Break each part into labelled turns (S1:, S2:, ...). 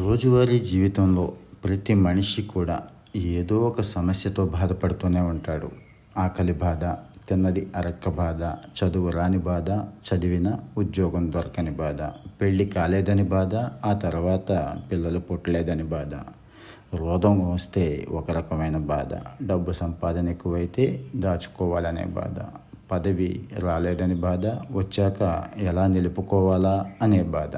S1: రోజువారీ జీవితంలో ప్రతి మనిషి కూడా ఏదో ఒక సమస్యతో బాధపడుతూనే ఉంటాడు. ఆకలి బాధ తిన్నది అరక్క బాధ చదువు రాని బాధ చదివిన ఉద్యోగం దొరకని బాధ పెళ్ళి కాలేదని బాధ ఆ తర్వాత పిల్లలు పుట్టలేదని బాధ రోదం వస్తే ఒక రకమైన బాధ డబ్బు సంపాదన ఎక్కువైతే దాచుకోవాలనే బాధ పదవి రాలేదని బాధ వచ్చాక ఎలా నిలుపుకోవాలా అనే బాధ.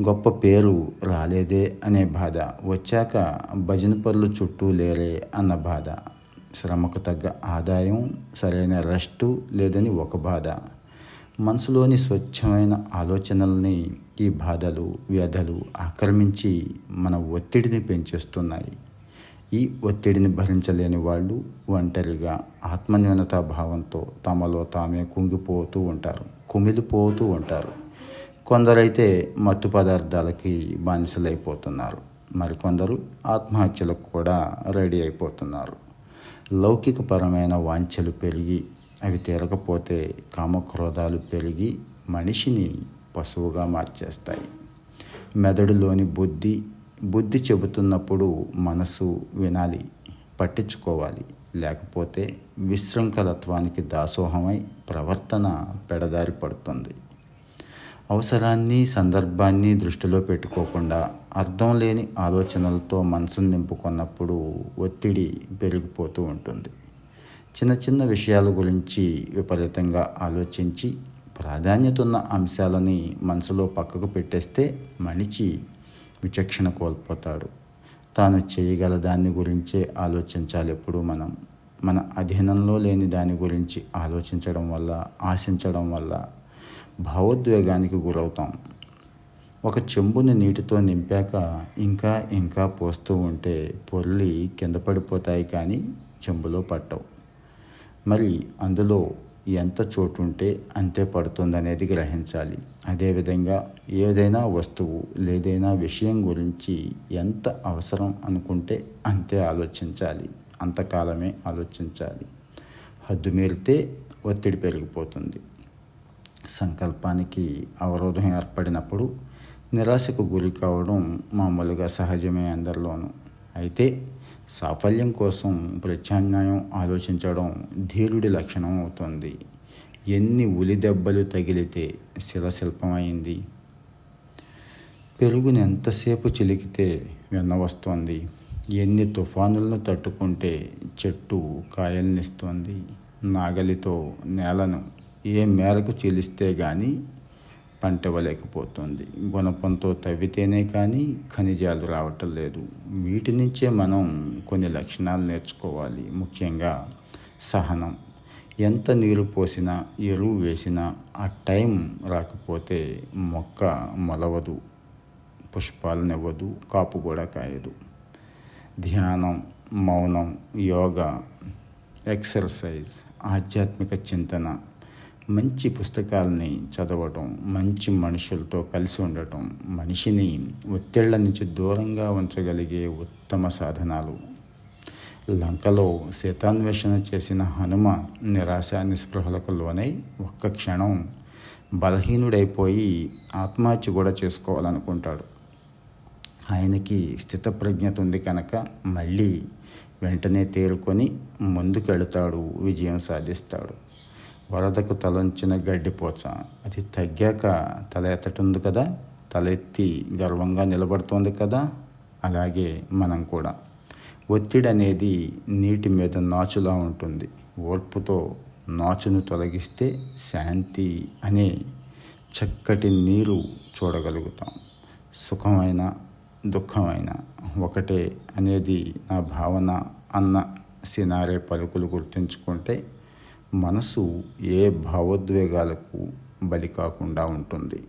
S1: గొప్ప పేరు రాలేదే అనే బాధ. వచ్చాక భజన పనులు చుట్టూ లేరే అన్న బాధ. శ్రమకు తగ్గ ఆదాయం సరైన రెస్టు లేదని ఒక బాధ. మనసులోని స్వచ్ఛమైన ఆలోచనల్ని ఈ బాధలు వ్యధలు ఆక్రమించి మన ఒత్తిడిని పెంచేస్తున్నాయి. ఈ ఒత్తిడిని భరించలేని వాళ్ళు ఒంటరిగా ఆత్మన్యూనతా భావంతో తమలో తామే కుంగిపోతూ ఉంటారు కుమిలిపోతూ ఉంటారు. కొందరైతే మత్తు పదార్థాలకి బానిసలైపోతున్నారు. మరికొందరు ఆత్మహత్యలకు కూడా రెడీ అయిపోతున్నారు. లౌకికపరమైన వాంఛలు పెరిగి అవి తీరకపోతే కామక్రోధాలు పెరిగి మనిషిని పశువుగా మార్చేస్తాయి. మెదడులోని బుద్ధి బుద్ధి చెబుతున్నప్పుడు మనసు వినాలి పట్టించుకోవాలి. లేకపోతే విశృంఖలత్వానికి దాసోహమై ప్రవర్తన పెడదారి పడుతుంది. అవసరాన్ని సందర్భాన్ని దృష్టిలో పెట్టుకోకుండా అర్థం లేని ఆలోచనలతో మనసును నింపుకున్నప్పుడు ఒత్తిడి పెరిగిపోతూ ఉంటుంది. చిన్న చిన్న విషయాల గురించి విపరీతంగా ఆలోచించి ప్రాధాన్యత ఉన్న అంశాలని మనసులో పక్కకు పెట్టేస్తే మనిషి విచక్షణ కోల్పోతాడు. తాను చేయగల దాని గురించే ఆలోచించాలి ఎప్పుడు మనం. మన అధీనంలో లేని దాని గురించి ఆలోచించడం వల్ల ఆశించడం వల్ల భావోద్వేగానికి గురవుతాం. ఒక చెంబుని నీటితో నింపాక ఇంకా ఇంకా పోస్తూ ఉంటే పొర్లి కింద పడిపోతాయి కానీ చెంబులో పట్టవు. మరి అందులో ఎంత చోటు ఉంటే అంతే పడుతుందనేది గ్రహించాలి. అదేవిధంగా ఏదైనా వస్తువు లేదైనా విషయం గురించి ఎంత అవసరం అనుకుంటే అంతే ఆలోచించాలి. అంతకాలమే ఆలోచించాలి. హద్దు మీరితే ఒత్తిడి పెరిగిపోతుంది. సంకల్పానికి అవరోధం ఏర్పడినప్పుడు నిరాశకు గురి కావడం మామూలుగా సహజమే అందరిలోనూ. అయితే సాఫల్యం కోసం ప్రత్యామ్నాయం ఆలోచించడం ధీరుడి లక్షణం అవుతుంది. ఎన్ని ఉలి దెబ్బలు తగిలితే శిలశిల్పమైంది పెరుగుని ఎంతసేపు చిలికితే వెన్న వస్తోంది. ఎన్ని తుఫానులను తట్టుకుంటే చెట్టు కాయల్నిస్తోంది. నాగలితో నేలను ఏ మేరకు చెల్లిస్తే కానీ పంట ఇవ్వలేకపోతుంది గుణపంతో తవ్వితేనే కానీ ఖనిజాలు రావటం లేదు. వీటి నుంచే మనం కొన్ని లక్షణాలు నేర్చుకోవాలి. ముఖ్యంగా సహనం. ఎంత నీరు పోసినా ఎరువు వేసినా ఆ టైం రాకపోతే మొక్క మొలవదు పుష్పాలనివ్వదు కాపు కూడా కాయదు. ధ్యానం మౌనం యోగా ఎక్సర్సైజ్ ఆధ్యాత్మిక చింతన మంచి పుస్తకాలని చదవటం మంచి మనుషులతో కలిసి ఉండటం మనిషిని ఒత్తిళ్ళ నుంచి దూరంగా ఉంచగలిగే ఉత్తమ సాధనాలు. లంకలో సీతాన్వేషణ చేసిన హనుమ నిరాశ నిస్పృహలకు లోనై ఒక్క క్షణం బలహీనుడైపోయి ఆత్మహత్య కూడా చేసుకోవాలనుకుంటాడు. ఆయనకి స్థితప్రజ్ఞత ఉంది కనుక మళ్ళీ వెంటనే తేరుకొని ముందుకెళతాడు విజయం సాధిస్తాడు. వరదకు తలంచిన గడ్డిపోచ అది తగ్గాక తల ఎత్తటుంది కదా తల ఎత్తి గర్వంగా నిలబడుతోంది కదా అలాగే మనం కూడా. ఒత్తిడి అనేది నీటి మీద నాచులా ఉంటుంది. ఓర్పుతో నాచును తొలగిస్తే శాంతి అనే చక్కటి నీరు చూడగలుగుతాం. సుఖమైన దుఃఖమైన ఒకటే అనేది నా భావన అన్న సినారే పలుకులు గుర్తుంచుకుంటే మనసు ఏ భావోద్వేగాలకు బలి కాకుండా ఉంటుంది.